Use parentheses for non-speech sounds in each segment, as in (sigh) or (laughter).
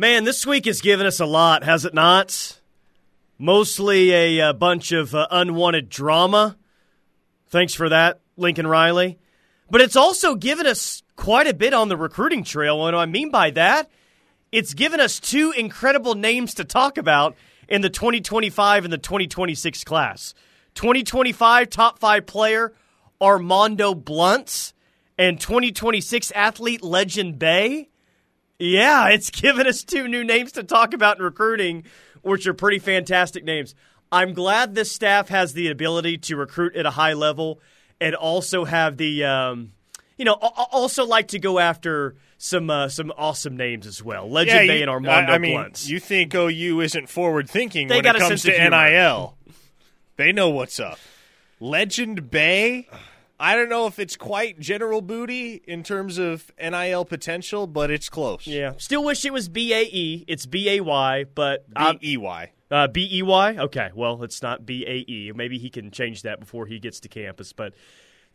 Man, this week has given us a lot, has it not? Mostly a, a bunch of uh, unwanted drama. Thanks for that, Lincoln Riley. But it's also given us quite a bit on the recruiting trail. What do I mean by that? It's given us two incredible names to talk about in the 2025 and the 2026 class. 2025 top five player Armondo Blounts and 2026 athlete Legend Bey. Yeah, it's (laughs) given us two new names to talk about in recruiting, which are pretty fantastic names. I'm glad this staff has the ability to recruit at a high level and also have the, um, you know, also like to go after some uh, some awesome names as well. Legend yeah, Bey and Armondo I, I mean. You think OU isn't forward thinking when it comes to. NIL? They know what's up. Legend Bey. (sighs) (sighs) (sighs) I don't know if it's quite general booty in terms of NIL potential, but it's close. yeah, still wish it was B A E. It's B A Y, but I'm- B E Y. Uh, B E Y? Okay, well, it's not B A E. Maybe he can change that before he gets to campus. But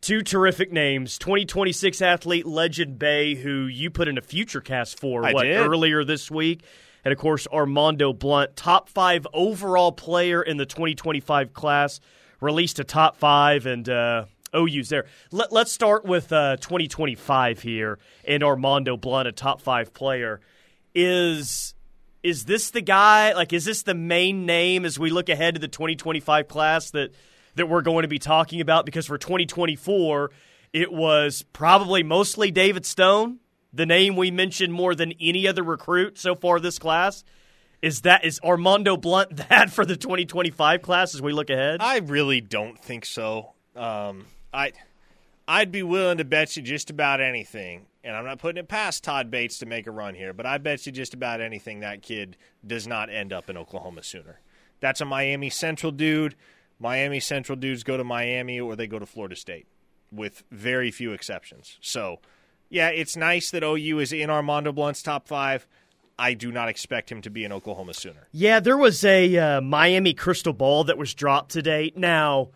two terrific names 2026 athlete Legend Bey, who you put in a future cast for I what, did. earlier this week. And of course, Armondo Blount, top five overall player in the 2025 class, released a top five, and uh, OU's there. Let, let's start with uh, 2025 here, and Armondo Blount, a top five player. Is is this the guy? Like, is this the main name as we look ahead to the 2025 class that that we're going to be talking about? Because for 2024, it was probably mostly David Stone, the name we mentioned more than any other recruit so far this class. Is that is Armondo Blount (laughs) that for the 2025 class as we look ahead? I really don't think so. Um, I, I'd be willing to bet you just about anything, and I'm not putting it past Todd Bates to make a run here, but I bet you just about anything that kid does not end up in Oklahoma sooner. That's a Miami Central dude. Miami Central dudes go to Miami or they go to Florida State, with very few exceptions. So, yeah, it's nice that OU is in Armondo Blount's top five. I do not expect him to be in Oklahoma sooner. Yeah, there was a uh, Miami crystal ball that was dropped today. Now,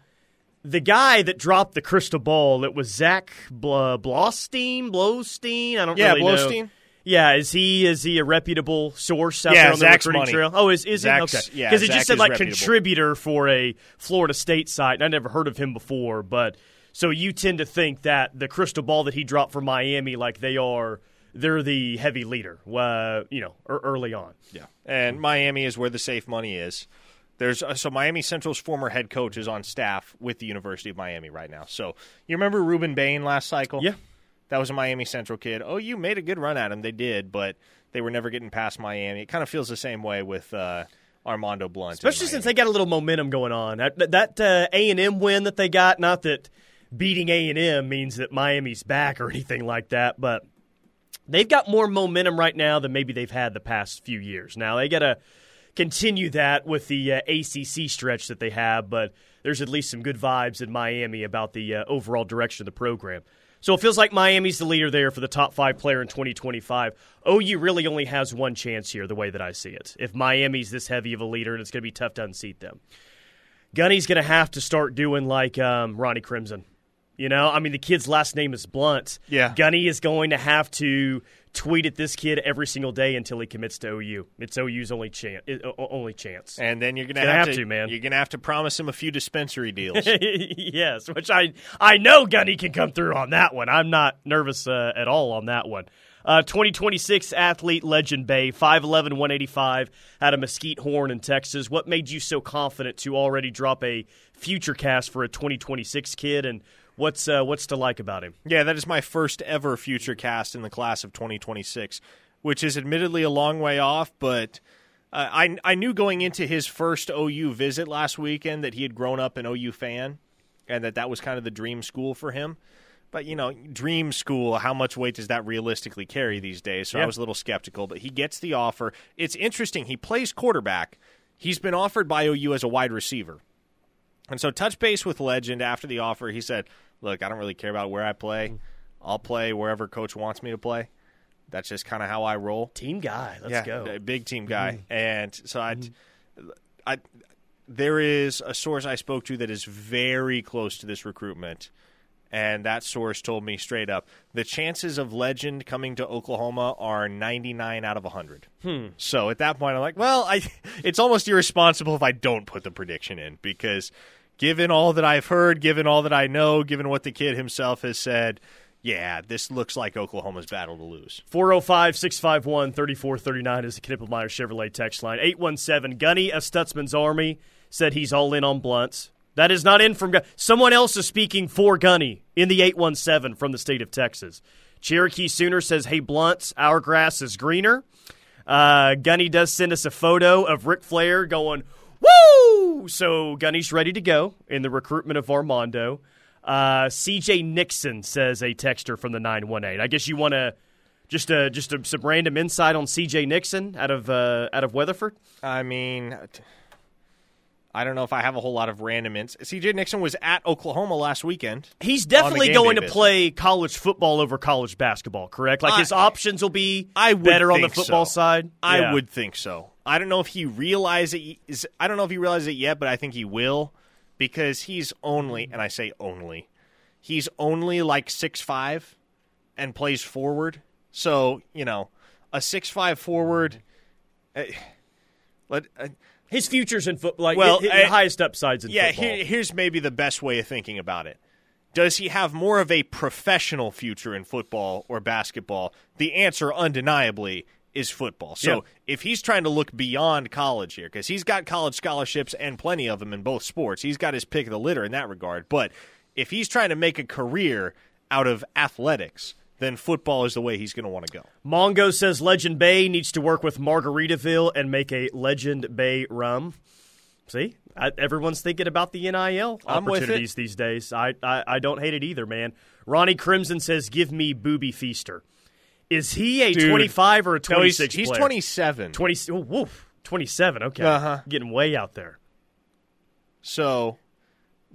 the guy that dropped the crystal ball, it was Zach Bl- Blostein, Blowstein. I don't Yeah, really know. Blowstein. Yeah, is he is he a reputable source out Yeah, there on Zach's the recruiting money. trail? Oh, is is he Zach's- okay? yeah, Because it just said like reputable. contributor for a Florida State site, and I never heard of him before. But so you tend to think that the crystal ball that he dropped for Miami, like they are, they're the heavy leader, uh, you know, er- early on. Yeah, and Miami is where the safe money is. There's uh, so Miami Central's former head coach is on staff with the University of Miami right now. So you remember Rueben Bain last cycle? Yeah. that was a Miami Central kid. Oh, you made a good run at him. They did, but they were never getting past Miami. It kind of feels the same way with uh, Armondo Blount, especially since they got a little momentum going on. That uh, A and M win that they got, not that beating A and M means that Miami's back or anything like that, but they've got more momentum right now than maybe they've had the past few years. Now they got to continue that with the uh, ACC stretch that they have, but there's at least some good vibes in Miami about the uh, overall direction of the program. So it feels like Miami's the leader there for the top five player in 2025. OU really only has one chance here, the way that I see it. If Miami's this heavy of a leader, and it's going to be tough to unseat them. Gunny's going to have to start doing like um, Ronnie Crimson. You know, I mean, the kid's last name is Blunt. Yeah. Gunny is going to have to tweet at this kid every single day until he commits to OU. It's OU's only chance. Only chance. and then you're gonna, Gonna have, have to, man. You're gonna have to promise him a few dispensary deals. (laughs) yes, which I I know Gunny can come through on that one. I'm not nervous uh, at all on that one. Uh, 2026 athlete legend Bey, 5'11", 185, out of Mesquite Horn in Texas. What made you so confident to already drop a future cast for a 2026 kid, and what's uh, what's to like about him? Yeah, that is my first ever future cast in the class of 2026, which is admittedly a long way off, but uh, I I knew going into his first OU visit last weekend that he had grown up an OU fan and that that was kind of the dream school for him. But you know, dream school, how much weight does that realistically carry these days? So I was a little skeptical, but he gets the offer. It's interesting. He plays quarterback. He's been offered by OU as a wide receiver. And so, touch base with Legend after the offer. He said, "Look, I don't really care about where I play. I'll play wherever Coach wants me to play. That's just kind of how I roll. Team guy, let's yeah, go. Mm-hmm. a big team guy. And so, I, I, there is a source I spoke to that is very close to this recruitment, and that source told me straight up the chances of Legend coming to Oklahoma are 99 out of 100. Hmm. So at that point, I'm like, well, I (laughs) it's almost irresponsible if I don't put the prediction in because given all that I've heard, given all that I know, given what the kid himself has said, yeah, this looks like Oklahoma's battle to lose. 405 651 3439 is the Knippelmeyer Chevrolet text line. 817 Gunny of Stutzman's Army said he's all in on blunts. That is not in from someone else is speaking for Gunny in the 817 from the state of Texas. Cherokee Sooner says, "Hey blunts, our grass is greener." Uh, Gunny does send us a photo of Ric Flair going, "Woo!" So Gunny's ready to go in the recruitment of Armondo. Uh, CJ Nixon says a texter from the 918. I guess you want to just uh, just a, some random insight on CJ Nixon out of uh, out of Weatherford. I mean, I don't know if I have a whole lot of random ins. CJ Nixon was at Oklahoma last weekend. He's definitely going to play college football over college basketball, correct? Like I, his options will be I better on the football so. side. I yeah. would think so. I don't know if he realizes I don't know if he realizes it yet, but I think he will because he's only and I say only. He's only like six five and plays forward. So, you know, a six five forward uh, let uh, his future's in football. Like, well, his, his uh, highest upsides in yeah, football. Yeah, here, here's maybe the best way of thinking about it. Does he have more of a professional future in football or basketball? The answer, undeniably, is football. So yeah. if he's trying to look beyond college here, because he's got college scholarships and plenty of them in both sports, he's got his pick of the litter in that regard. But if he's trying to make a career out of athletics, then football is the way he's going to want to go. Mongo says Legend Bay needs to work with Margaritaville and make a Legend Bay rum. See, I, everyone's thinking about the NIL opportunities these days. I, I, I don't hate it either, man. Ronnie Crimson says, "Give me Boobie Feaster." Is he a Dude, 25 or a 26? No, he's, he's 27. 20, oh, woof, 27. Okay, uh-huh. getting way out there. So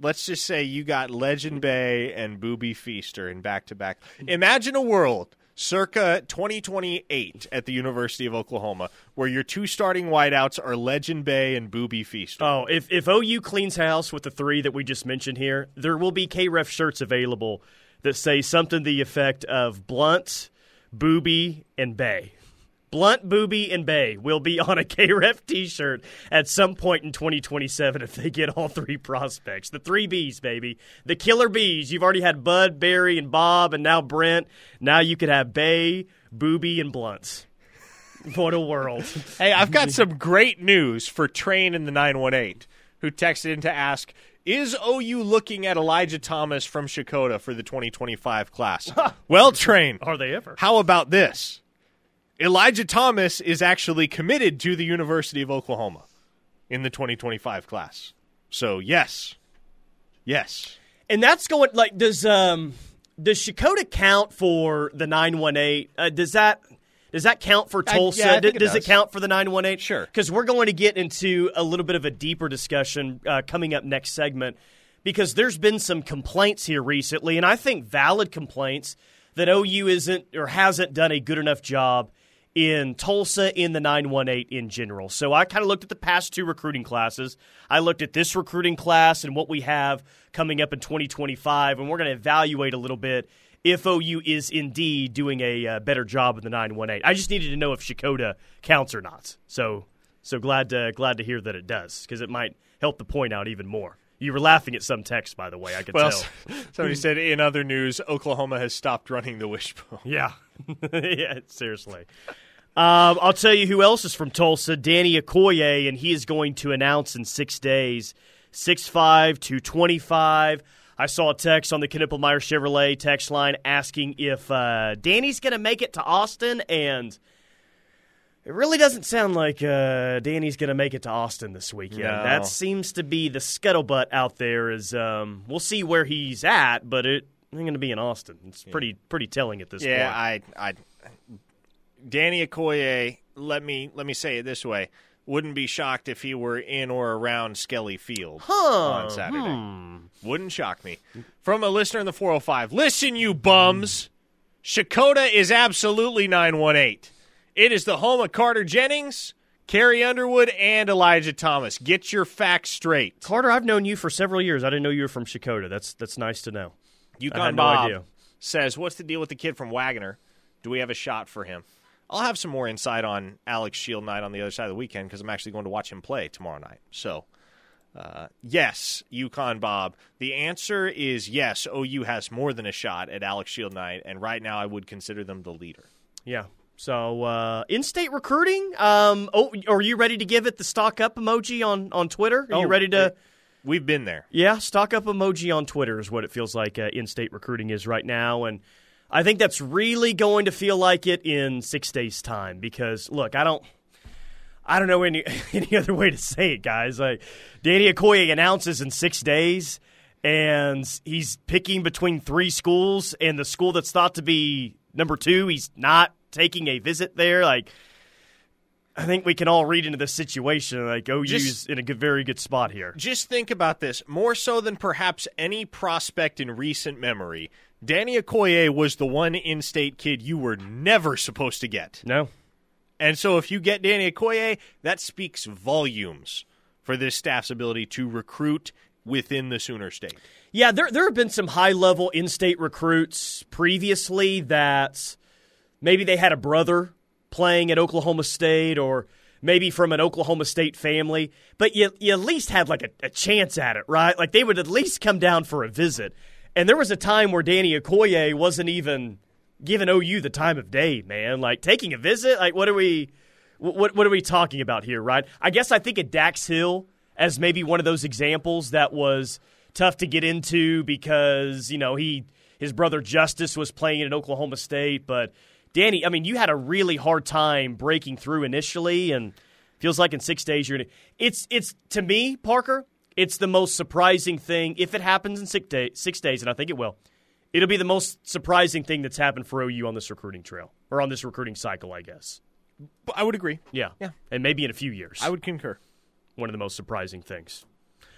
let's just say you got Legend Bey and Boobie Feaster in back to back. Imagine a world circa 2028 at the University of Oklahoma where your two starting wideouts are Legend Bey and Boobie Feaster. Oh, if, if OU cleans house with the three that we just mentioned here, there will be KREF shirts available that say something the effect of Blunt, Booby, and Bay. Blunt, Booby, and Bay will be on a (laughs) KREF t shirt at some point in 2027 if they get all three prospects. The three Bs, baby. The killer bees. You've already had Bud, Barry, and Bob, and now Brent. Now you could have Bay, Booby, and Blunts. What a world. (laughs) hey, I've got some great news for Train in the 918 who texted in to ask is OU looking at Elijah Thomas from Checotah for the 2025 class? (laughs) well, trained. Are they ever? How about this? Elijah Thomas is actually committed to the University of Oklahoma in the 2025 class. So yes, yes, and that's going like does um does Checotah count for the 918? Uh, does that does that count for Tulsa? I, yeah, it does, does, it count for the 918? Sure. Because we're going to get into a little bit of a deeper discussion uh, coming up next segment because there's been some complaints here recently, and I think valid complaints that OU isn't or hasn't done a good enough job in Tulsa in the 918 in general. So I kind of looked at the past two recruiting classes. I looked at this recruiting class and what we have coming up in 2025, and we're going to evaluate a little bit if OU is indeed doing a uh, better job in the 918. I just needed to know if Checotah counts or not. So so glad to glad to hear that it does because it might help the point out even more. You were laughing at some text, by the way. I could well, tell. (laughs) Somebody said in other news, Oklahoma has stopped running the wishbone. (laughs) Yeah, (laughs) yeah, seriously. Um, I'll tell you who else is from Tulsa, Danny Okoye, and he is going to announce in six days, six five to twenty five. I saw a text on the Knippelmeyer Chevrolet text line asking if uh, Danny's going to make it to Austin, and it really doesn't sound like uh, Danny's going to make it to Austin this weekend. No. That seems to be the scuttlebutt out there. Is um, we'll see where he's at, but it ain't going to be in Austin. It's yeah. pretty pretty telling at this yeah, point. Yeah, I, I Danny Okoye, let me let me say it this way. Wouldn't be shocked if he were in or around Skelly Field huh. on Saturday. Hmm. Wouldn't shock me. From a listener in the 405. Listen, you bums. Checotah is absolutely 918. It is the home of Carter Jennings, Carrie Underwood, and Elijah Thomas. Get your facts straight. Carter, I've known you for several years. I didn't know you were from Checotah. That's that's nice to know. Yukon I had no Bob idea. says, "What's the deal with the kid from Wagoner? Do we have a shot for him?" I'll have some more insight on Alex Shieldnight on the other side of the weekend because I'm actually going to watch him play tomorrow night. So, uh, yes, Yukon Bob. The answer is yes. OU has more than a shot at Alex Shieldnight, and right now I would consider them the leader. Yeah. So uh, in-state recruiting. Um, oh, are you ready to give it the stock up emoji on on Twitter? Are you Oh, ready to? it- We've been there. Yeah, stock up emoji on Twitter is what it feels like uh, in-state recruiting is right now, and I think that's really going to feel like it in six days' time. Because look, I don't, I don't know any (laughs) any other way to say it, guys. Like Danny Okoye announces in six days, and he's picking between three schools, and the school that's thought to be number two, he's not taking a visit there. Like. I think we can all read into this situation. Like OU's Just- in a good, very good spot here. Just think about this. More so than perhaps any prospect in recent memory, Danny Okoye was the one in-state kid you were never supposed to get. No, And so if you get Danny Okoye, that speaks volumes for this staff's ability to recruit within the Sooner State. Yeah, there there have been some high level in state recruits previously that maybe they had a brother playing at Oklahoma State or maybe from an Oklahoma State family, but you, you at least had like a, a chance at it, right? Like they would at least come down for a visit. And there was a time where Danny Okoye wasn't even giving OU the time of day, man. Like taking a visit, like what are we what what are we talking about here, right? I guess I think of Dax Hill as maybe one of those examples that was tough to get into because, you know, he his brother Justice was playing at Oklahoma State, but Danny, I mean, you had a really hard time breaking through initially and feels like in 6 days you're to It's it's to me, Parker, it's the most surprising thing if it happens in 6 days, 6 days and I think it will. It'll be the most surprising thing that's happened for OU on this recruiting trail or on this recruiting cycle, I guess. I would agree. Yeah. Yeah. And maybe in a few years. I would concur. One of the most surprising things.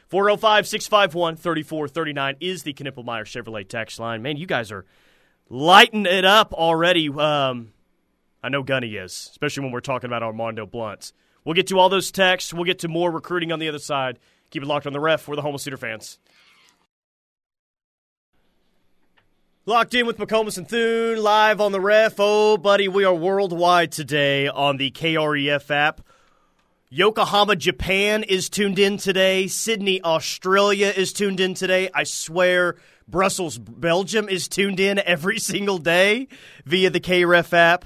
405 651 3439 is the Knippelmeyer Chevrolet text line. Man, you guys are lighting it up already. Um, I know Gunny is, especially when we're talking about Armondo Blounts. We'll get to all those texts. We'll get to more recruiting on the other side. Keep it locked on the ref. We're the Homo Cedar fans. Locked in with McComas and Thune, live on the ref. Oh, buddy, we are worldwide today on the KREF app. Yokohama, Japan is tuned in today. Sydney, Australia is tuned in today. I swear, Brussels, Belgium is tuned in every (laughs) single day via the KREF app.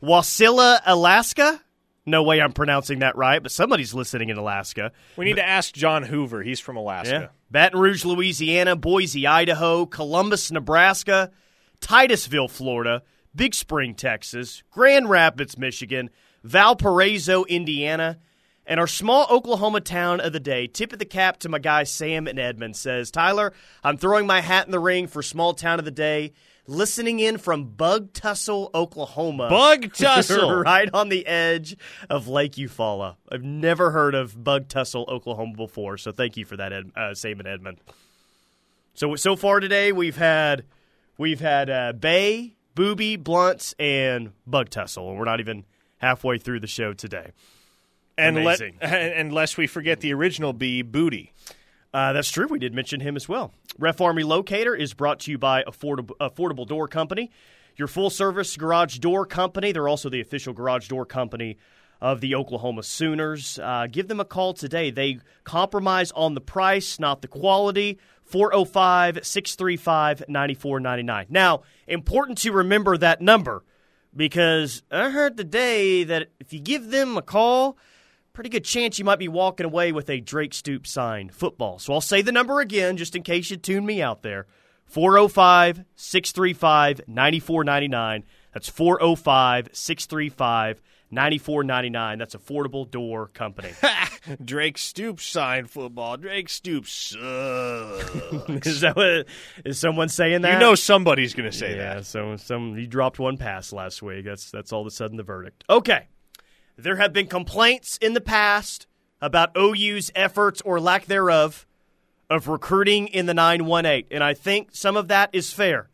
Wasilla, Alaska. No way I'm pronouncing that right, but somebody's listening in Alaska. We need to ask John Hoover. He's from Alaska. Baton Rouge, Louisiana, Boise, Idaho, Columbus, Nebraska, Titusville, Florida, Big Spring, Texas, Grand Rapids, Michigan, Valparaiso, Indiana, and our small Oklahoma town of the day. Tip of the cap to my guy Sam in Edmond says, Tyler, I'm throwing my hat in the ring for small town of the day. Listening in from Bug Tussle, Oklahoma. Bug (laughs) Tussle. right on the edge of Lake Eufaula. I've never heard of Bug Tussle, Oklahoma before, so thank you for that, Ed, uh, Sam and Edmond. So so far today we've had we've had uh, Bay, Booby, Blunts, and Bug Tussle, and we're not even halfway through the show today. And let, Amazing. (laughs) unless we forget the original B, Booty. Uh, that's true. We did mention him as well. Ref Army Locator is brought to you by Affordable, Affordable Door Company, your full service garage door company. They're also the official garage door company of the Oklahoma Sooners. Uh, give them a call today. They compromise on the price, not the quality. 405 635 9499. Now, important to remember that number because I heard today that if you give them a call, pretty good chance you might be walking away with a Drake Stoops signed football. So I'll say the number again just in case you tune me out there 405 635 9499. That's 405 635 9499. That's Affordable Door Company. (laughs) Drake Stoops signed football. Drake Stoops sucks. (laughs) is that what is someone saying that? you know somebody's going to say yeah, that. so some you dropped one pass last week. That's that's all of a sudden the verdict. Okay. There have been complaints in the past about OU's efforts or lack thereof of recruiting in the 918, and I think some of that is fair.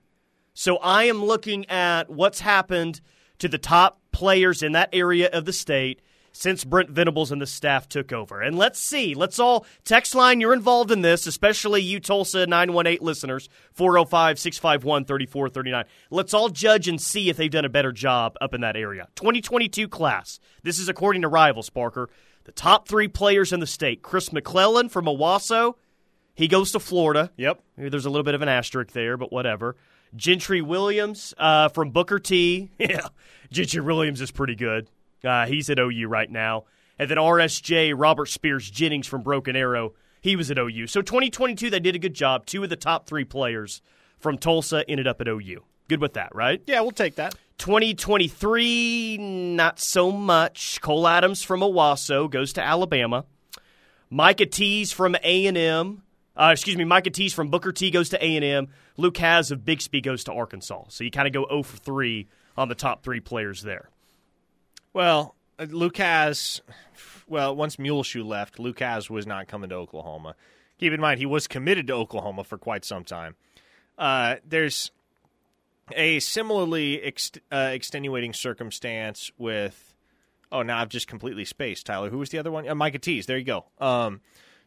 So I am looking at what's happened to the top players in that area of the state since Brent Venables and the staff took over. And let's see, let's all text line, you're involved in this, especially you Tulsa 918 listeners, 405 651 3439. Let's all judge and see if they've done a better job up in that area. 2022 class. This is according to Rivals, Parker. The top three players in the state Chris McClellan from Owasso. He goes to Florida. Yep. Maybe there's a little bit of an asterisk there, but whatever. Gentry Williams uh, from Booker T. (laughs) Yeah, Gentry Williams is pretty good. Uh, he's at OU right now. And then RSJ, Robert Spears Jennings from Broken Arrow, he was at OU. So 2022, they did a good job. Two of the top three players from Tulsa ended up at OU. Good with that, right? Yeah, we'll take that. 2023, not so much. Cole Adams from Owasso goes to Alabama. Micah Tease from A&M. Uh, excuse me, Micah Tease from Booker T goes to A&M. Luke Hasz of Bixby goes to Arkansas. So you kind of go 0 for 3 on the top three players there. Well, Lucas, well, once Muleshoe left, Lucas was not coming to Oklahoma. Keep in mind, he was committed to Oklahoma for quite some time. Uh, there's a similarly ex- uh, extenuating circumstance with. Oh, now I've just completely spaced. Tyler, who was the other one? Uh, Micah Tease. There you go. Um,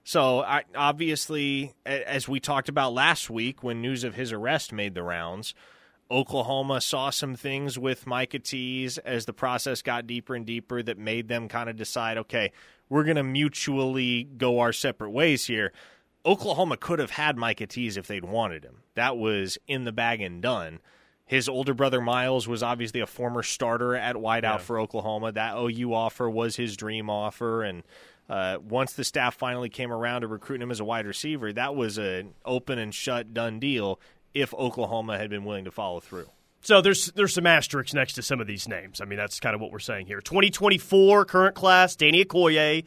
so I, obviously, as we talked about last week, when news of his arrest made the rounds, Oklahoma saw some things with Micah Tease as the process got deeper and deeper that made them kind of decide, okay, we're going to mutually go our separate ways here. Oklahoma could have had Micah Tease if they'd wanted him. That was in the bag and done. His older brother Miles was obviously a former starter at wideout yeah. for Oklahoma. That OU offer was his dream offer, and uh, once the staff finally came around to recruiting him as a wide receiver, that was an open and shut done deal. If Oklahoma had been willing to follow through. So there's there's some asterisks next to some of these names. I mean, that's kind of what we're saying here. 2024 current class, Danny Okoye.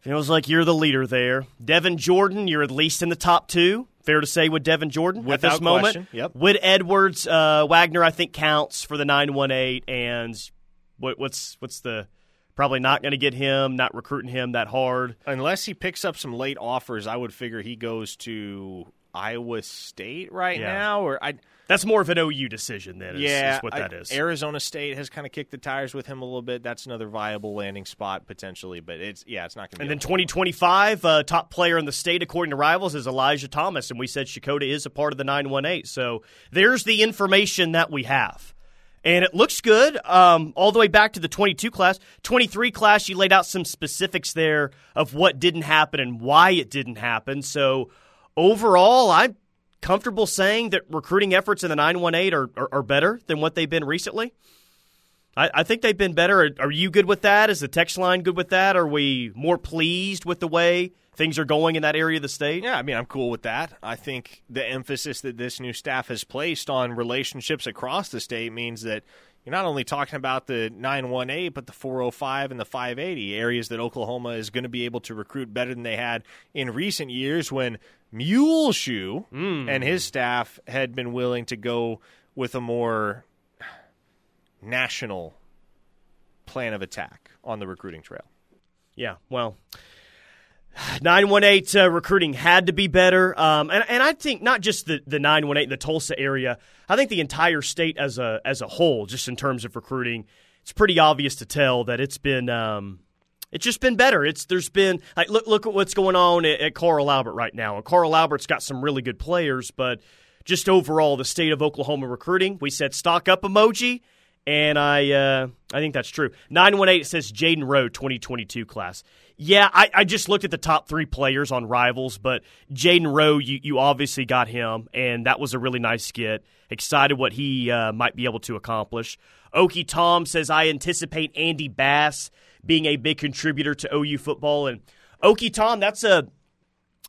Feels like you're the leader there. Devin Jordan, you're at least in the top two. Fair to say with Devin Jordan Without at this moment. Question. Yep. Wood Edwards, uh, Wagoner, I think counts for the 918. And what, what's what's the probably not going to get him, not recruiting him that hard. Unless he picks up some late offers, I would figure he goes to Iowa State right yeah. now. Or I that's more of an OU decision then. Is, yeah, is what that is. Arizona State has kind of kicked the tires with him a little bit. That's another viable landing spot potentially, but it's yeah, it's not going to. And then 2025, uh, top player in the state according to Rivals is Elijah Thomas, and we said Checotah is a part of the 918. So there's the information that we have. And it looks good um, all the way back to the 22 class. 23 class, you laid out some specifics there of what didn't happen and why it didn't happen. So overall, I'm comfortable saying that recruiting efforts in the 918 are, are, are better than what they've been recently? I, I, think they've been better. Are, are you good with that? Is the text line good with that? Are we more pleased with the way things are going in that area of the state? Yeah, I mean, I'm cool with that. I think the emphasis that this new staff has placed on relationships across the state means that you're not only talking about the 918, but the 405 and the 580 areas that Oklahoma is going to be able to recruit better than they had in recent years when Muleshoe mm. and his staff had been willing to go with a more national plan of attack on the recruiting trail. Yeah, well, 918 uh, recruiting had to be better. Um, and, and I think not just the, the 918 in the Tulsa area, I think the entire state as a, as a whole, just in terms of recruiting, it's pretty obvious to tell that it's been. Um, it's just been better. It's there's been like look look at what's going on at, at Carl Albert right now. And Carl Albert's got some really good players, but just overall the state of Oklahoma recruiting, we said stock up emoji, and I uh, I think that's true. Nine one eight says Jayden Rowe twenty twenty two class. Yeah, I, I just looked at the top three players on Rivals, but Jayden Rowe, you, you obviously got him, and that was a really nice skit. Excited what he uh, might be able to accomplish. Okie Tom says I anticipate Andy Bass being a big contributor to OU football, and Okie Tom, that's a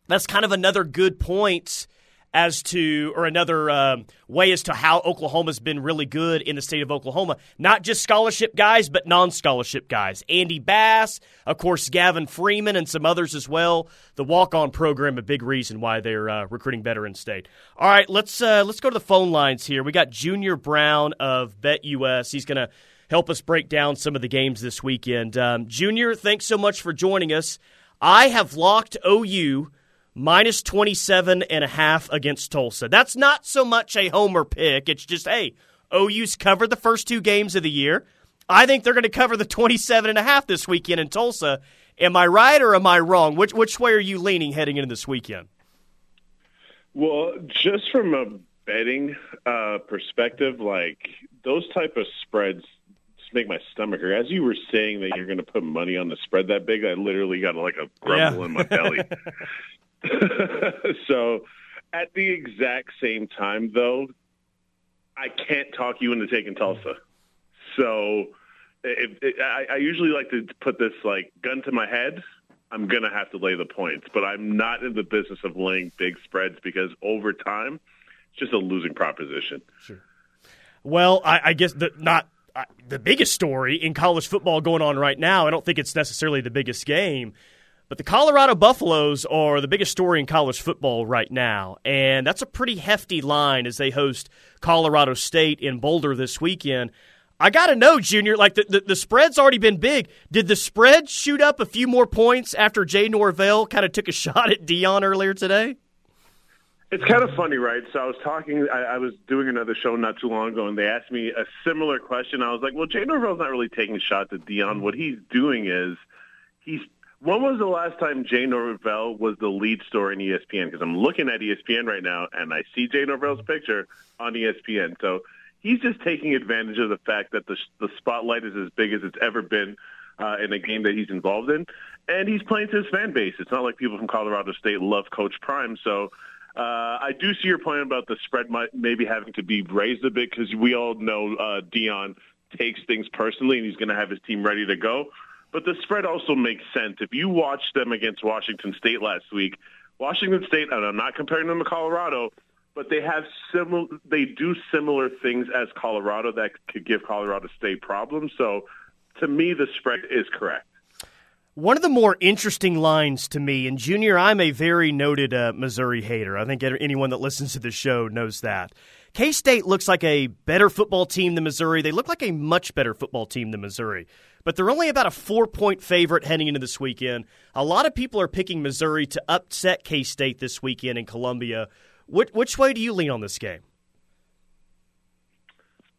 that's kind of another good point as to, or another um, way as to how Oklahoma's been really good in the state of Oklahoma. Not just scholarship guys, but non scholarship guys. Andy Bass, of course, Gavin Freeman, and some others as well. The walk on program, a big reason why they're uh, recruiting better in state. All right, let's, uh, let's go to the phone lines here. We got Junior Brown of BetUS. He's going to help us break down some of the games this weekend. Um, Junior, thanks so much for joining us. I have locked OU minus 27 and a half against Tulsa. That's not so much a homer pick. It's just, hey, OU's covered the first two games of the year. I think they're going to cover the 27 and a half this weekend in Tulsa. Am I right or am I wrong? Which which way are you leaning heading into this weekend? Well, just from a betting uh, perspective, like those type of spreads just make my stomach hurt. As you were saying that you're going to put money on the spread that big, I literally got like a grumble yeah. in my belly. (laughs) (laughs) so, at the exact same time, though, I can't talk you into taking Tulsa. So, it, it, I, I usually like to put this like gun to my head. I'm gonna have to lay the points, but I'm not in the business of laying big spreads because over time, it's just a losing proposition. Sure. Well, I, I guess the, not the biggest story in college football going on right now. I don't think it's necessarily the biggest game, but the Colorado Buffaloes are the biggest story in college football right now, and that's a pretty hefty line as they host Colorado State in Boulder this weekend. I got to know, Junior, like the, the, the, spread's already been big. Did the spread shoot up a few more points after Jay Norvell kind of took a (laughs) shot at Deion earlier today? It's kind of funny, right? So I was talking, I, I was doing another show not too long ago, and they asked me a similar question. I was like, well, Jay Norvell's not really taking shots at Deion. What he's doing is he's when was the last time Jay Norvell was the lead story in ESPN? Because I'm looking at ESPN right now, and I see Jay Norvell's picture on ESPN. So he's just taking advantage of the fact that the the spotlight is as big as it's ever been uh, in a game that he's involved in, and he's playing to his fan base. It's not like people from Colorado State love Coach Prime, so. Uh, I do see your point about the spread might, maybe having to be raised a bit because we all know uh, Deion takes things personally and he's going to have his team ready to go. But the spread also makes sense. If you watch them against Washington State last week, Washington State, and I'm not comparing them to Colorado, but they have similar they do similar things as Colorado that could give Colorado State problems. So to me the spread is correct. One of the more interesting lines to me, and Junior, I'm a very noted uh, Missouri hater. I think anyone that listens to the show knows that. K State looks like a better football team than Missouri. They look like a much better football team than Missouri. But they're only about a four point favorite heading into this weekend. A lot of people are picking Missouri to upset K State this weekend in Columbia. Which, which way do you lean on this game?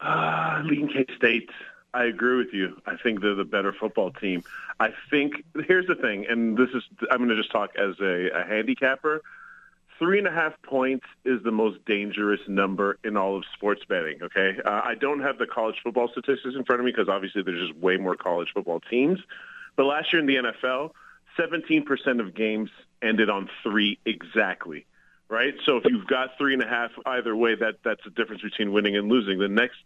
Uh, K State. I agree with you. I think they're the better football team. I think here's the thing, and this is I'm going to just talk as a, a handicapper. Three and a half points is the most dangerous number in all of sports betting. Okay, uh, I don't have the college football statistics in front of me because obviously there's just way more college football teams. But last year in the NFL, 17% of games ended on three exactly right? So if you've got three and a half either way, that that's the difference between winning and losing. The next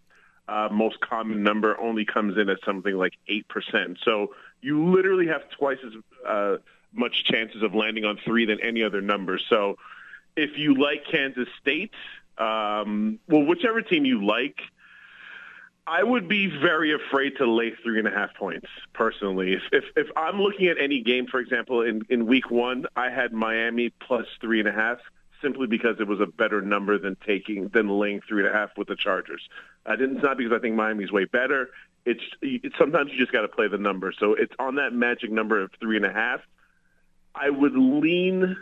uh, most common number only comes in at something like eight percent. So you literally have twice as uh, much chances of landing on three than any other number. So if you like Kansas State, um, well, whichever team you like. I would be very afraid to lay three and a half points personally. If, if if I'm looking at any game, for example, in in week one, I had Miami plus three and a half simply because it was a better number than taking than laying three and a half with the Chargers. I didn't. It's not because I think Miami's way better. It's, it's sometimes you just got to play the number. So it's on that magic number of three and a half. I would lean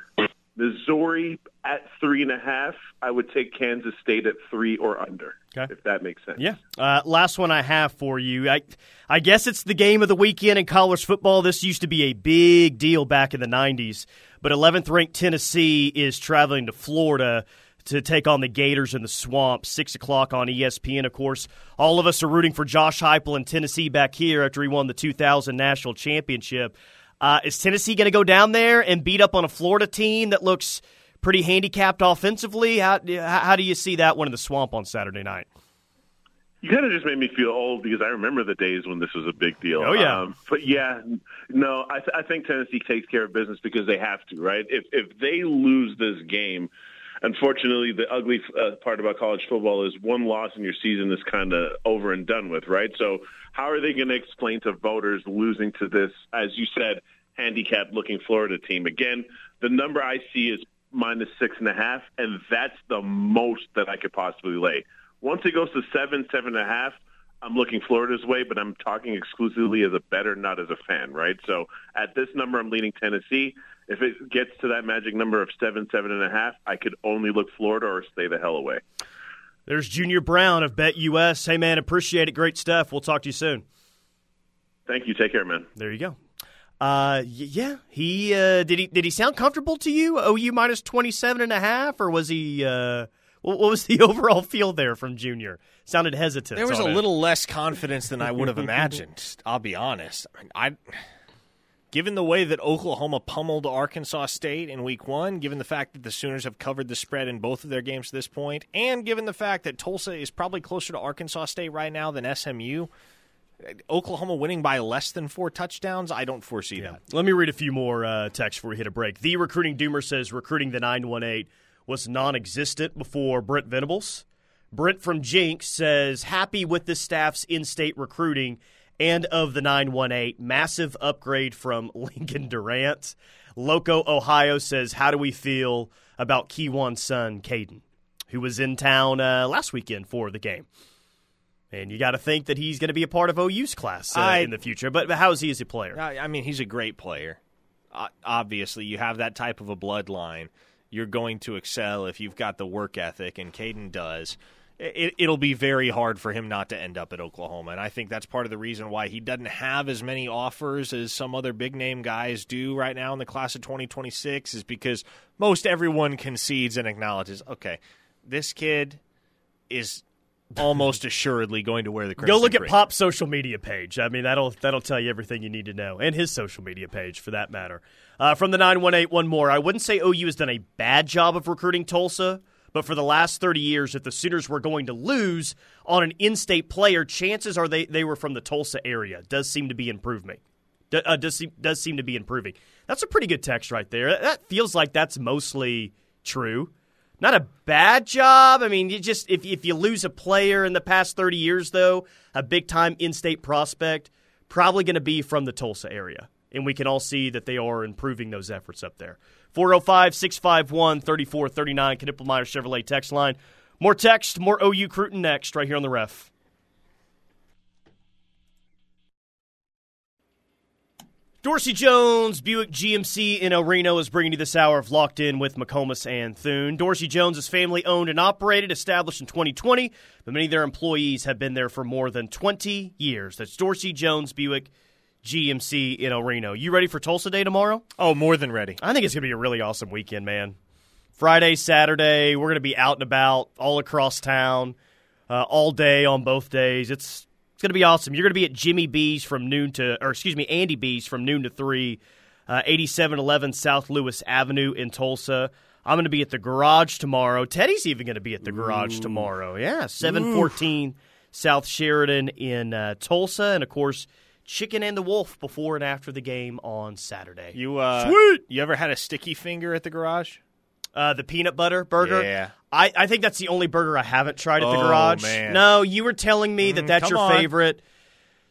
Missouri at three and a half. I would take Kansas State at three or under. Okay. If that makes sense. Yeah. Uh, last one I have for you. I, I guess it's the game of the weekend in college football. This used to be a big deal back in the '90s, but 11th ranked Tennessee is traveling to Florida to take on the Gators in the swamp. Six o'clock on ESPN. Of course, all of us are rooting for Josh Heupel in Tennessee back here after he won the 2000 national championship. Uh, is Tennessee going to go down there and beat up on a Florida team that looks pretty handicapped offensively? How, how do you see that one in the swamp on Saturday night? You kind of just made me feel old because I remember the days when this was a big deal. Oh yeah, um, but yeah, no, I, th- I think Tennessee takes care of business because they have to, right? If if they lose this game, unfortunately, the ugly uh, part about college football is one loss in your season is kind of over and done with, right? So how are they going to explain to voters losing to this, as you said, handicapped looking Florida team? Again, the number I see is minus six and a half, and that's the most that I could possibly lay. Once it goes to seven, seven and a half, I'm looking Florida's way, but I'm talking exclusively as a better, not as a fan, right? So at this number, I'm leaning Tennessee. If it gets to that magic number of seven, seven and a half, I could only look Florida or stay the hell away. There's Junior Brown of Bet US. Hey, man, appreciate it. Great stuff. We'll talk to you soon. Thank you. Take care, man. There you go. Uh, yeah, he uh, did he did he sound comfortable to you? OU minus 27 and a half, or was he? Uh, what, was the (laughs) overall feel there from Junior? Sounded hesitant. There was a it. little less confidence than I would have imagined. (laughs) I'll be honest. I, mean, I, given the way that Oklahoma pummeled Arkansas State in Week One, given the fact that the Sooners have covered the spread in both of their games to this point, and given the fact that Tulsa is probably closer to Arkansas State right now than SMU. Oklahoma winning by less than four touchdowns, I don't foresee yeah. that. Let me read a few more uh, texts before we hit a break. The recruiting doomer says recruiting the 918 was non existent before Brent Venables. Brent from Jinx says happy with the staff's in state recruiting and of the 918. Massive upgrade from (laughs) Lincoln Durant. Loco, Ohio says, How do we feel about Keywan's son, Caden, who was in town uh, last weekend for the game? And you got to think that he's going to be a part of OU's class uh, I, in the future. But, but how is he as a player? I mean, he's a great player. Uh, obviously, you have that type of a bloodline. You're going to excel if you've got the work ethic, and Caden does. It, it'll be very hard for him not to end up at Oklahoma. And I think that's part of the reason why he doesn't have as many offers as some other big name guys do right now in the class of 2026, is because most everyone concedes and acknowledges okay, this kid is almost assuredly going to wear the Go look at Pop's social media page. I mean, that'll that'll tell you everything you need to know, and his social media page for that matter. Uh, from the nine one eight, one more. I wouldn't say OU has done a bad job of recruiting Tulsa, but for the last thirty years, if the Sooners were going to lose on an in-state player, chances are they they were from the Tulsa area. Does seem to be improving. Uh, does does seem to be improving. That's a pretty good text right there. That feels like that's mostly true. Not a bad job. I mean, you just if if you lose a player in the past 30 years though, a big time in-state prospect, probably going to be from the Tulsa area. And we can all see that they are improving those efforts up there. 405 651 3439, Knippelmeyer Chevrolet text line. More text, more OU Cruton next, right here on the ref. Dorsey Jones, Buick GMC in El Reno is bringing you this hour of Locked In with McComas and Thune. Dorsey Jones is family owned and operated, established in 2020, but many of their employees have been there for more than 20 years. That's Dorsey Jones, Buick GMC in El Reno. You ready for Tulsa Day tomorrow? Oh, more than ready. I think it's going to be a really awesome weekend, man. Friday, Saturday, we're going to be out and about all across town, uh, all day on both days. It's it's going to be awesome. You're going to be at Jimmy B's from noon to, or excuse me, Andy B's from noon to 3, uh, 8711 South Lewis Avenue in Tulsa. I'm going to be at the garage tomorrow. Teddy's even going to be at the garage Ooh. tomorrow. Yeah, 714 Ooh. South Sheridan in uh, Tulsa. And of course, Chicken and the Wolf before and after the game on Saturday. You uh, Sweet. You ever had a sticky finger at the garage? Uh, the peanut butter burger. Yeah. I, I think that's the only burger I haven't tried at the oh, garage. Man. No, you were telling me that mm, that's your on. favorite.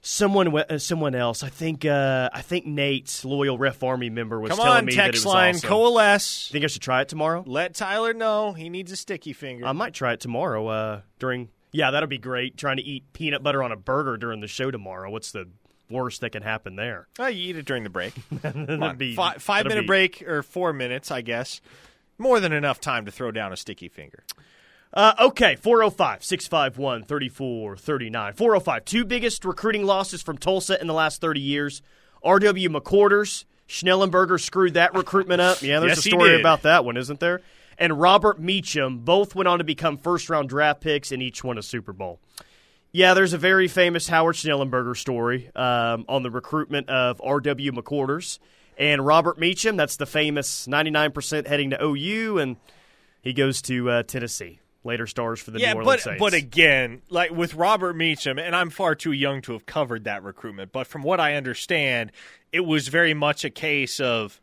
Someone, uh, someone else. I think, uh, I think Nate's loyal Ref Army member was Come telling on, me text that it was line, awesome. coalesce. Think I should try it tomorrow? Let Tyler know he needs a sticky finger. I might try it tomorrow. Uh, during yeah, that'll be great. Trying to eat peanut butter on a burger during the show tomorrow. What's the worst that can happen there? Oh, you eat it during the break. (laughs) be, five, five minute be, break or four minutes, I guess. More than enough time to throw down a sticky finger. Uh, okay, 405 651 3439. 405, two biggest recruiting losses from Tulsa in the last 30 years. R.W. McQuarters, Schnellenberger screwed that recruitment up. Yeah, there's yes, a story about that one, isn't there? And Robert Meacham both went on to become first round draft picks and each won a Super Bowl. Yeah, there's a very famous Howard Schnellenberger story um, on the recruitment of R.W. McQuarters and Robert Meacham. That's the famous 99% heading to OU, and he goes to uh, Tennessee. Later stars for the yeah, New Orleans but, Saints. But again, like with Robert Meacham, and I'm far too young to have covered that recruitment, but from what I understand, it was very much a case of,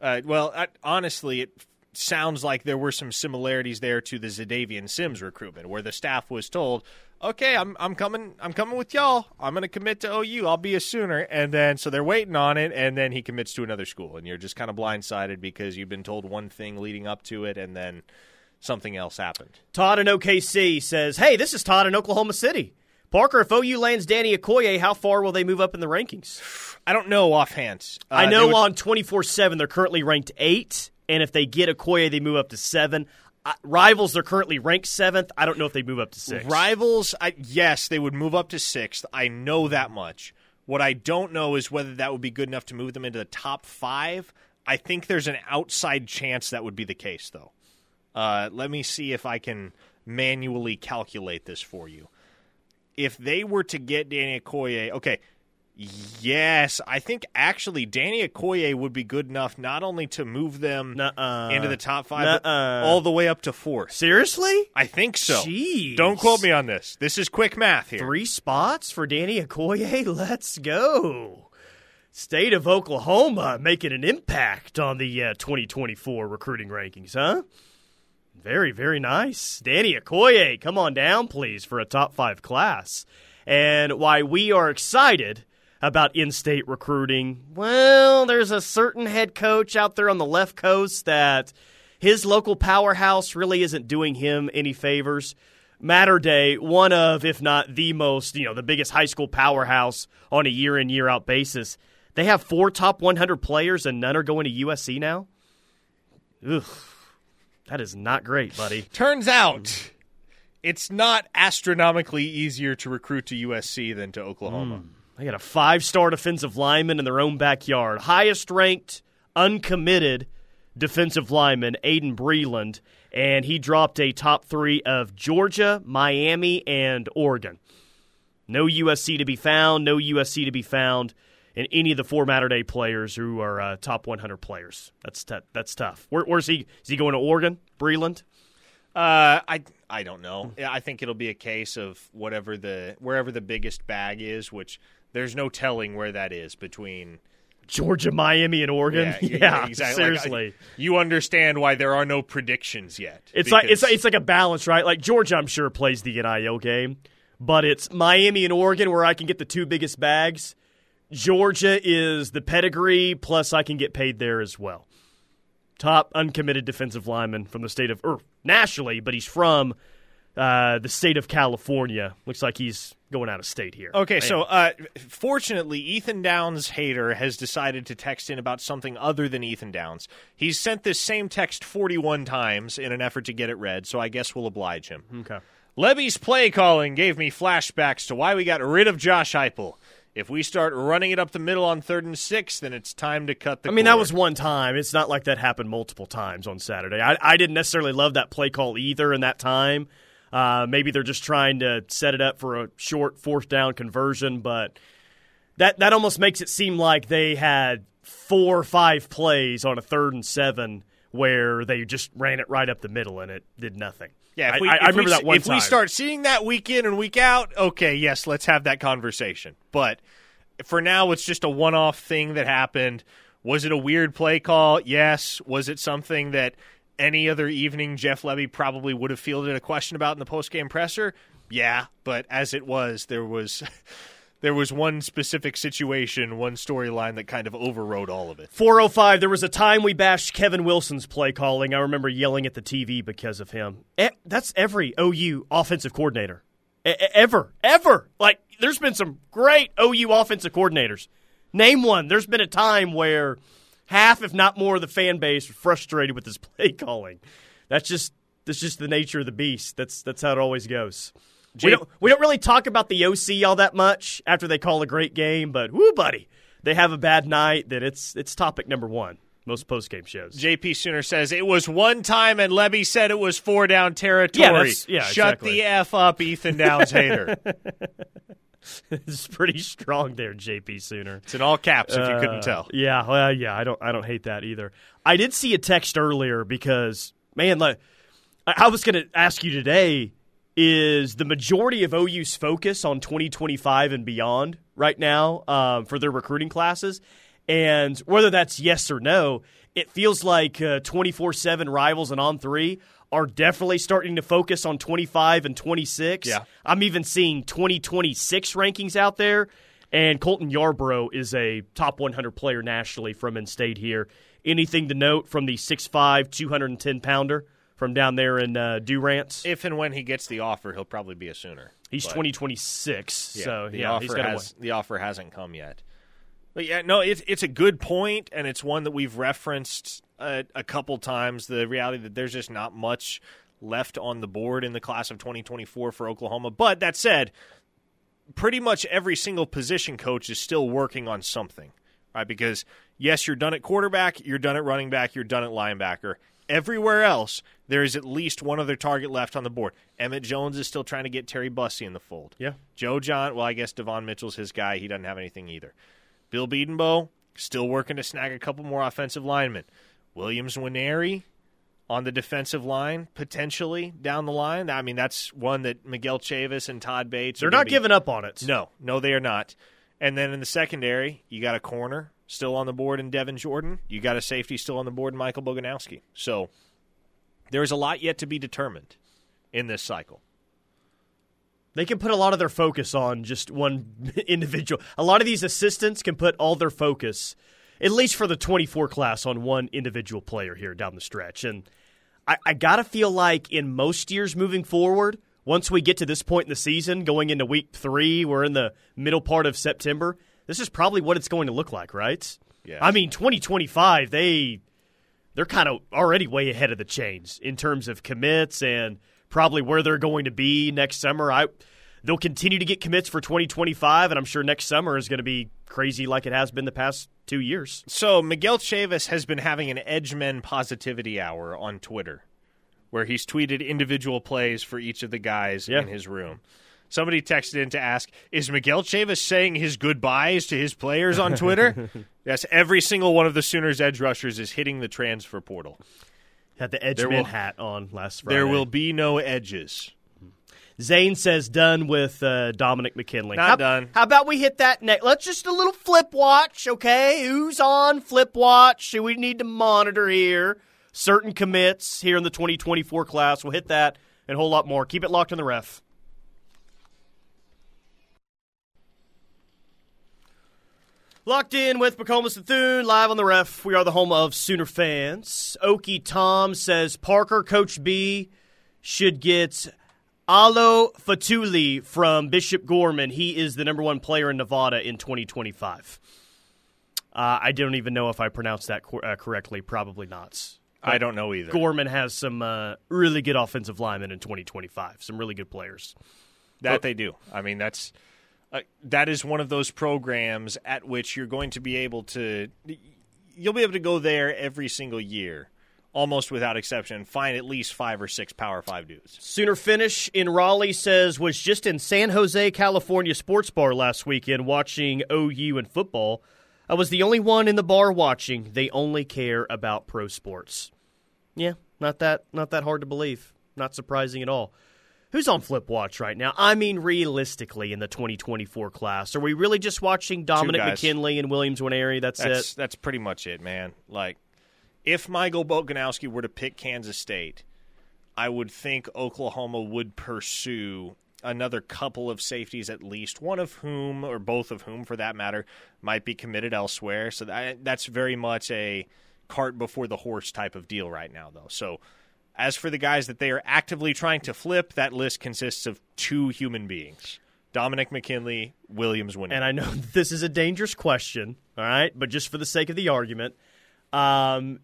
uh, well, I, honestly, it sounds like there were some similarities there to the Zadavian Sims recruitment, where the staff was told, "Okay, I'm I'm coming I'm coming with y'all. I'm going to commit to OU. I'll be a Sooner." And then so they're waiting on it, and then he commits to another school, and you're just kind of blindsided because you've been told one thing leading up to it, and then something else happened. Todd in OKC says, "Hey, this is Todd in Oklahoma City." Parker, if OU lands Danny Okoye, how far will they move up in the rankings? (sighs) I don't know offhand. Uh, I know would... on 24 7, they're currently ranked eight and if they get Okoye, they move up to seven. Uh, rivals, they're currently ranked seventh. I don't know if they move up to six. Rivals, I, yes, they would move up to sixth. I know that much. What I don't know is whether that would be good enough to move them into the top five. I think there's an outside chance that would be the case, though. Uh, let me see if I can manually calculate this for you. If they were to get Danny Okoye, okay, yes, I think actually Danny Okoye would be good enough not only to move them Nuh-uh. into the top 5 Nuh-uh. all the way up to 4. Seriously? I think so. Jeez. Don't quote me on this. This is quick math here. Three spots for Danny Okoye? (laughs) Let's go. State of Oklahoma making an impact on the uh, 2024 recruiting rankings, huh? Very, very nice. Danny Okoye, come on down, please, for a top five class. And why we are excited about in state recruiting, well, there's a certain head coach out there on the left coast that his local powerhouse really isn't doing him any favors. Mater Dei, one of, if not the most, you know, the biggest high school powerhouse on a year in, year out basis. They have four top 100 players and none are going to USC now? Ugh. That is not great, buddy. Turns out it's not astronomically easier to recruit to USC than to Oklahoma. Hmm. They got a five star defensive lineman in their own backyard. Highest ranked, uncommitted defensive lineman, Aydin Breland, and he dropped a top three of Georgia, Miami, and Oregon. No USC to be found, no USC to be found in any of the four Mater Dei players who are uh, top 100 players. That's t- that's tough. Where, where's he? Is he going to Oregon? Breland? Uh, I I don't know. I think it'll be a case of whatever the wherever the biggest bag is, which there's no telling where that is between. Georgia, Miami, and Oregon? Yeah, (laughs) exactly. Like, I- seriously. you understand why there are no predictions yet. It's like it's because- it's like a balance, right? Like Georgia, I'm sure plays the NIL game, but it's Miami and Oregon where I can get the two biggest bags. Georgia is the pedigree, plus I can get paid there as well. Top uncommitted defensive lineman from the state of, or nationally, but he's from uh, the state of California. Looks like he's going out of state here. Okay, Man. so uh, fortunately, Ethan Downs hater has decided to text in about something other than Ethan Downs. He's sent this same text 41 times in an effort to get it read, so I guess we'll oblige him. okay. Lebby's play calling gave me flashbacks to why we got rid of Josh Heupel. If we start running it up the middle on third and six, then it's time to cut the. I mean, that was one time. It's not like that happened multiple times on Saturday. I, I didn't necessarily love that play call either in that time. Uh, maybe they're just trying to set it up for a short fourth down conversion, but that that almost makes it seem like they had four or five plays on a third and seven where they just ran it right up the middle and it did nothing. Yeah, we, I, I if we remember s- that one If time. we start seeing that week in and week out, okay, yes, let's have that conversation. But for now, it's just a one-off thing that happened. Was it a weird play call? Yes. Was it something that any other evening Jeff Lebby probably would have fielded a question about in the post-game presser? Yeah, but as it was, there was (laughs) there was one specific situation, one storyline that kind of overrode all of it. 405, there was a time we bashed Kevin Wilson's play calling. I remember yelling at the TV because of him. That's every OU offensive coordinator. Ever. Ever. Like, there's been some great OU offensive coordinators. Name one. There's been a time where half, if not more, of the fan base were frustrated with his (laughs) play calling. That's just that's just the nature of the beast. That's that's how it always goes. We don't, we don't really talk about the OC all that much after they call a great game, but whoo, buddy, they have a bad night. That it's it's topic number one most post game shows. JP Sooner says it was one time and Lebby said it was four down territory. Yeah, yeah, Shut exactly. the F up, Ethan Downs hater. (laughs) (laughs) it's pretty strong there, JP Sooner. It's in all caps if you Uh, couldn't tell. Yeah, well, yeah, I don't, I don't hate that either. I did see a text earlier because, man, like, I was going to ask you today: is the majority of OU's focus on 2025 and beyond right now um, for their recruiting classes, and whether that's yes or no, it feels like 24 seven rivals and on three. Are definitely starting to focus on 25 and 26. Yeah. I'm even seeing 2026 rankings out there. And Colton Yarborough is a top 100 player nationally from in state here. Anything to note from the 6'5, 210 pounder from down there in uh, Durant? If and when he gets the offer, he'll probably be a Sooner. He's But, 2026, yeah, so the yeah, offer he's got has the offer hasn't come yet. But yeah, no, it's it's a good point, and it's one that we've referenced a, a couple times. The reality that there's just not much left on the board in the class of 2024 for Oklahoma. But that said, pretty much every single position coach is still working on something, right? Because yes, you're done at quarterback, you're done at running back, you're done at linebacker. Everywhere else, there is at least one other target left on the board. Emmett Jones is still trying to get Terry Bussey in the fold. Yeah. Joe Jon, well, I guess Devon Mitchell's his guy. He doesn't have anything either. Bill Bedenbaugh, still working to snag a couple more offensive linemen. Williams Nwaneri on the defensive line, potentially down the line. I mean, that's one that Miguel Chavis and Todd Bates They're are not be- giving up on it. no, no, they are not. And then in the secondary, you got a corner still on the board in Devin Jordan. You got a safety still on the board in Michael Boganowski. So there is a lot yet to be determined in this cycle. They can put a lot of their focus on just one (laughs) individual. A lot of these assistants can put all their focus, at least for the 24 class, on one individual player here down the stretch. And I, I got to feel like in most years moving forward, once we get to this point in the season, going into week three, we're in the middle part of September. This is probably what it's going to look like, right? Yes. I mean, 2025, they they're kind of already way ahead of the chains in terms of commits and probably where they're going to be next summer. I they'll continue to get commits for 2025, and I'm sure next summer is going to be crazy like it has been the past two years. So Miguel Chavis has been having an Edgemen positivity hour on Twitter, where he's tweeted individual plays for each of the guys Yeah. in his room. Somebody texted in to ask, "Is Miguel Chavis saying his goodbyes to his players on Twitter?" (laughs) yes, every single one of the Sooners' edge rushers is hitting the transfer portal. Had the Edgeman will- hat on last Friday. There will be no edges. Zane says done with uh, Dominic McKinley. Not how, done. How about we hit that next? Let's just a little flip watch, okay? Who's on flip watch? Do we need to monitor here certain commits here in the 2024 class. We'll hit that and a whole lot more. Keep it locked on the ref. Locked in with McComas and Thune, live on the ref. We are the home of Sooner fans. Okie Tom says Parker, Coach B, should get Alo Fatuli from Bishop Gorman. He is the number one player in Nevada in 2025. Uh, I don't even know if I pronounced that cor- uh, correctly. Probably not. I don't know either. Gorman has some uh, really good offensive linemen in 2025. Some really good players. That they do. I mean, that's uh, that is one of those programs at which you're going to be able to you'll be able to go there every single year, almost without exception, find at least five or six Power Five dudes. Sooner finish in Raleigh says was just in San Jose, California sports bar last weekend watching OU and football. I was the only one in the bar watching. They only care about pro sports. Yeah, not that not that hard to believe. Not surprising at all. Who's on Flip Watch right now? I mean, realistically, in the 2024 class, are we really just watching Dominic. McKinley and Williams Nwaneri? That's, That's it. that's pretty much it, man. Like, if Michael Boganowski were to pick Kansas State, I would think Oklahoma would pursue another couple of safeties at least, one of whom, or both of whom, for that matter, might be committed elsewhere. So that, that's very much a cart before the horse type of deal right now, though. So. As for the guys that they are actively trying to flip, that list consists of two human beings Dominic McKinley, Williams Nwaneri. and I know (laughs) this is a dangerous question, all right, but just for the sake of the argument, um,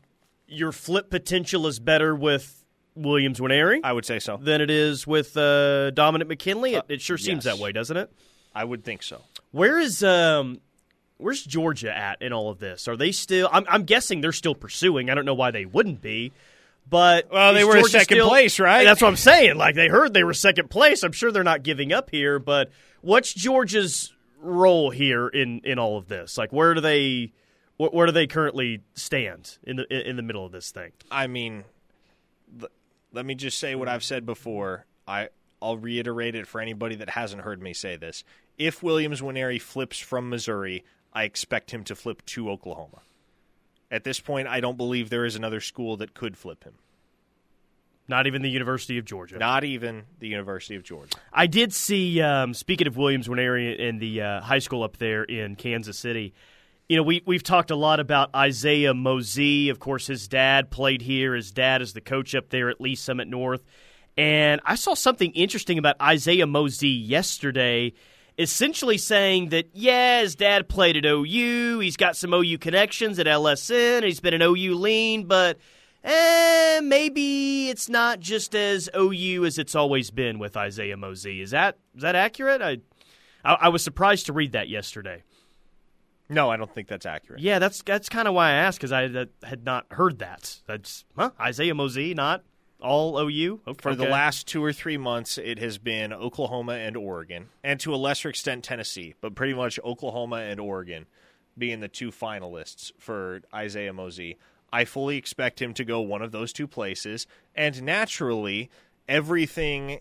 your flip potential is better with Williams Nwaneri I would say so. than it is with uh, Dominic McKinley. It, it sure seems yes. that way, doesn't it? I would think so. Where is um, where's Georgia at in all of this? Are they still? I'm, I'm guessing they're still pursuing. I don't know why they wouldn't be. But Well, they were in Georgia second still- place, right? That's what I'm saying. Like they heard they were second place. I'm sure they're not giving up here. But what's Georgia's role here in in all of this? Like where do they wh- where do they currently stand in the in the middle of this thing? I mean, l- let me just say what I've said before. I I'll reiterate it for anybody that hasn't heard me say this. If Williams Nwaneri flips from Missouri, I expect him to flip to Oklahoma. At this point, I don't believe there is another school that could flip him. Not even the University of Georgia. Not even the University of Georgia. I did see. Um, speaking of Williams Nwaneri in the uh, high school up there in Kansas City, you know we we've talked a lot about Isaiah Mozee. Of course, his dad played here. His dad is the coach up there at Lee Summit North, and I saw something interesting about Isaiah Mozee yesterday. Essentially saying that yeah, his dad played at OU. He's got some OU connections at LSN. He's been an OU lean, but eh, maybe it's not just as OU as it's always been with Isaiah Mozee. Is that is that accurate? I I, I was surprised to read that yesterday. No, I don't think that's accurate. Yeah, that's that's kind of why I asked because I had not heard that. That's huh? Isaiah Mozee, not all OU. Okay. For the last two or three months, it has been Oklahoma and Oregon, and to a lesser extent Tennessee, but pretty much Oklahoma and Oregon being the two finalists for Isaiah Mozee. I fully expect him to go one of those two places, and naturally, everything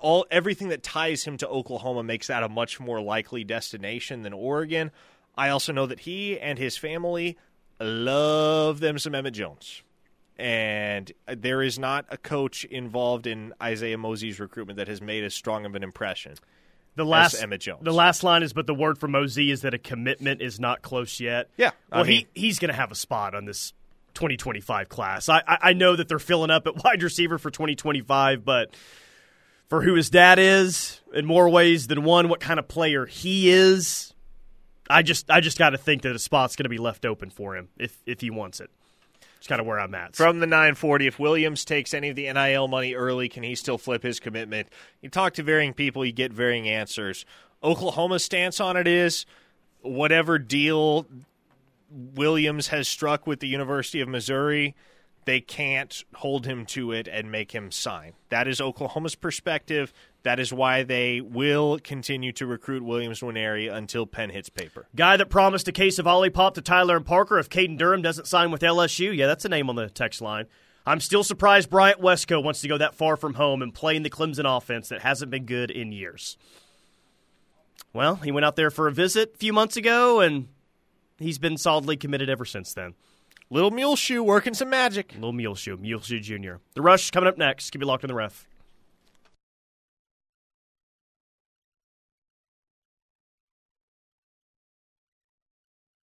all everything that ties him to Oklahoma makes that a much more likely destination than Oregon. I also know that he and his family love them some Emmett Jones. And there is not a coach involved in Isaiah Mozee's recruitment that has made as strong of an impression. The last Emmett Jones. The last line is, but the word from Mozee is that a commitment is not close yet. Yeah, well, I mean- he he's going to have a spot on this 2025 class. I, I I know that they're filling up at (laughs) wide receiver for 2025, but for who his dad is, in more ways than one, what kind of player he is, I just I just got to think that a spot's going to be left open for him if if he wants it. It's kind of where I'm at. From the 940, if Williams takes any of the NIL money early, can he still flip his commitment? You talk to varying people, you get varying answers. Oklahoma's stance on it is whatever deal Williams has struck with the University of Missouri, they can't hold him to it and make him sign. That is Oklahoma's perspective. That is why they will continue to recruit Williams Nwaneri until pen hits paper. Guy that promised a case of Olipop to Tyler and Parker if Caden Durham doesn't sign with LSU. Yeah, that's a name on the text line. I'm still surprised Bryant Wesco wants to go that far from home and play in the Clemson offense that hasn't been good in years. Well, he went out there for a visit a few months ago, and he's been solidly committed ever since then. Little Muleshoe working some magic. Little Muleshoe, Muleshoe Jr. The Rush coming up next. Keep it locked on the ref.